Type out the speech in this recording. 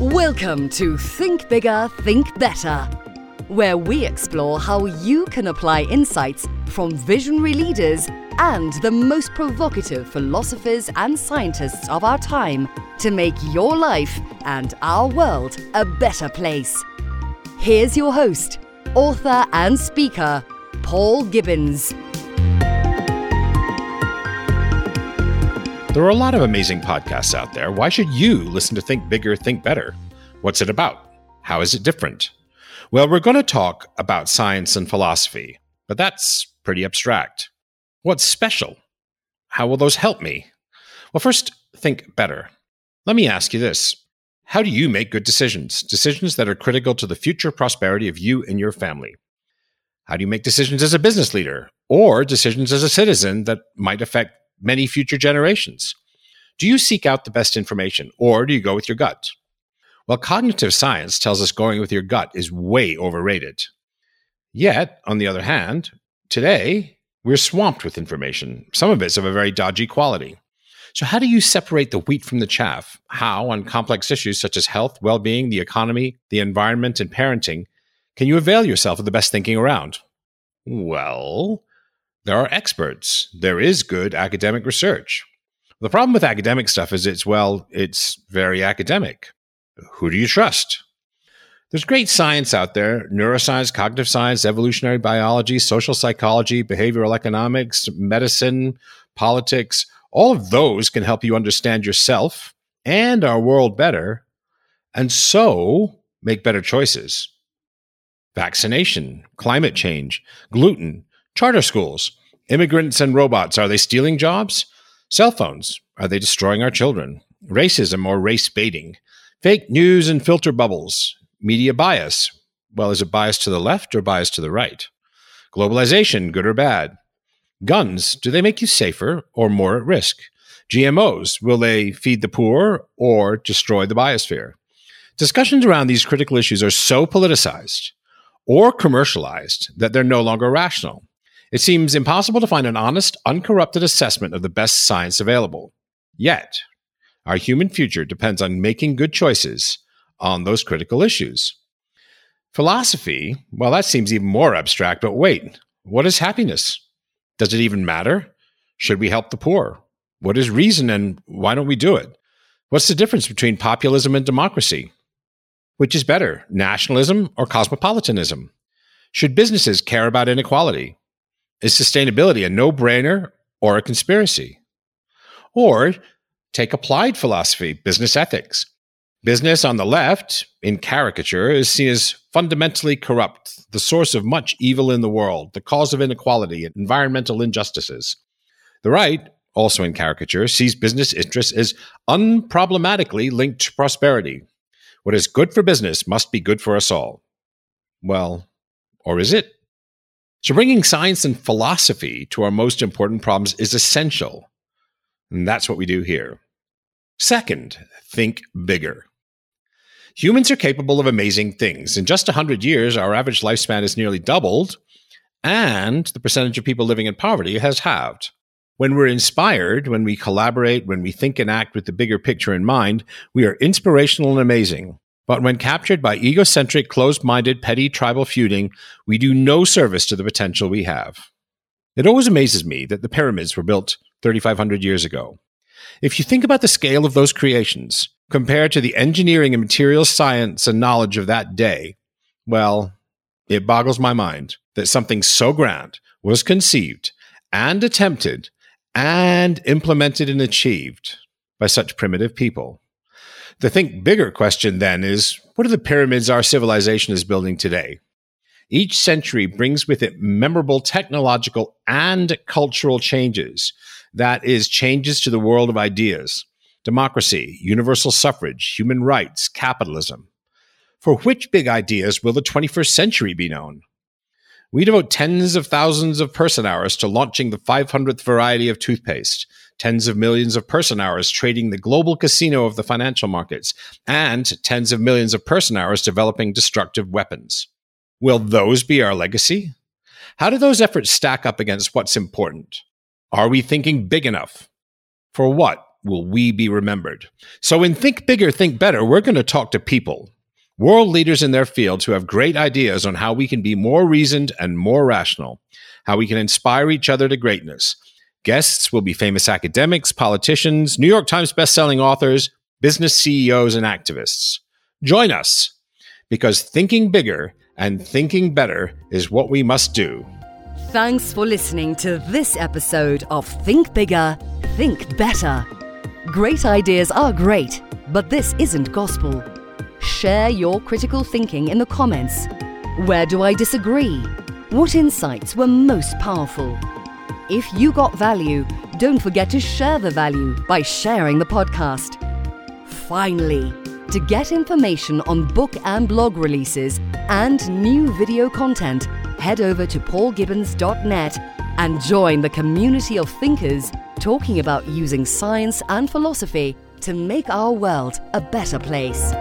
Welcome to Think Bigger, Think Better, where we explore how you can apply insights from visionary leaders and the most provocative philosophers and scientists of our time to make your life and our world a better place. Here's your host, author and speaker, Paul Gibbons. There are a lot of amazing podcasts out there. Why should you listen to Think Bigger, Think Better? What's it about? How is it different? Well, we're going to talk about science and philosophy, but that's pretty abstract. What's special? How will those help me? Well, first, think better. Let me ask you this How do you make good decisions? Decisions that are critical to the future prosperity of you and your family. How do you make decisions as a business leader or decisions as a citizen that might affect many future generations? Do you seek out the best information or do you go with your gut? Well, cognitive science tells us going with your gut is way overrated. Yet, on the other hand, today we're swamped with information. Some of it's of a very dodgy quality. So, how do you separate the wheat from the chaff? How, on complex issues such as health, well being, the economy, the environment, and parenting, can you avail yourself of the best thinking around? Well, there are experts. There is good academic research. The problem with academic stuff is it's, well, it's very academic. Who do you trust? There's great science out there neuroscience, cognitive science, evolutionary biology, social psychology, behavioral economics, medicine, politics. All of those can help you understand yourself and our world better, and so make better choices. Vaccination, climate change, gluten, Charter schools, immigrants and robots, are they stealing jobs? Cell phones, are they destroying our children? Racism or race baiting? Fake news and filter bubbles? Media bias? Well, is it bias to the left or bias to the right? Globalization, good or bad? Guns, do they make you safer or more at risk? GMOs, will they feed the poor or destroy the biosphere? Discussions around these critical issues are so politicized or commercialized that they're no longer rational. It seems impossible to find an honest, uncorrupted assessment of the best science available. Yet, our human future depends on making good choices on those critical issues. Philosophy, well, that seems even more abstract, but wait, what is happiness? Does it even matter? Should we help the poor? What is reason and why don't we do it? What's the difference between populism and democracy? Which is better, nationalism or cosmopolitanism? Should businesses care about inequality? Is sustainability a no brainer or a conspiracy? Or take applied philosophy, business ethics. Business on the left, in caricature, is seen as fundamentally corrupt, the source of much evil in the world, the cause of inequality and environmental injustices. The right, also in caricature, sees business interests as unproblematically linked to prosperity. What is good for business must be good for us all. Well, or is it? So, bringing science and philosophy to our most important problems is essential. And that's what we do here. Second, think bigger. Humans are capable of amazing things. In just 100 years, our average lifespan has nearly doubled, and the percentage of people living in poverty has halved. When we're inspired, when we collaborate, when we think and act with the bigger picture in mind, we are inspirational and amazing. But when captured by egocentric, closed minded, petty tribal feuding, we do no service to the potential we have. It always amazes me that the pyramids were built 3,500 years ago. If you think about the scale of those creations compared to the engineering and material science and knowledge of that day, well, it boggles my mind that something so grand was conceived and attempted and implemented and achieved by such primitive people. The think bigger question then is what are the pyramids our civilization is building today? Each century brings with it memorable technological and cultural changes. That is, changes to the world of ideas, democracy, universal suffrage, human rights, capitalism. For which big ideas will the 21st century be known? We devote tens of thousands of person hours to launching the 500th variety of toothpaste, tens of millions of person hours trading the global casino of the financial markets, and tens of millions of person hours developing destructive weapons. Will those be our legacy? How do those efforts stack up against what's important? Are we thinking big enough? For what will we be remembered? So, in Think Bigger, Think Better, we're going to talk to people, world leaders in their fields who have great ideas on how we can be more reasoned and more rational, how we can inspire each other to greatness. Guests will be famous academics, politicians, New York Times bestselling authors, business CEOs, and activists. Join us because thinking bigger and thinking better is what we must do. Thanks for listening to this episode of Think Bigger, Think Better. Great ideas are great, but this isn't gospel. Share your critical thinking in the comments. Where do I disagree? What insights were most powerful? If you got value, don't forget to share the value by sharing the podcast. Finally, to get information on book and blog releases and new video content, head over to paulgibbons.net and join the community of thinkers talking about using science and philosophy to make our world a better place.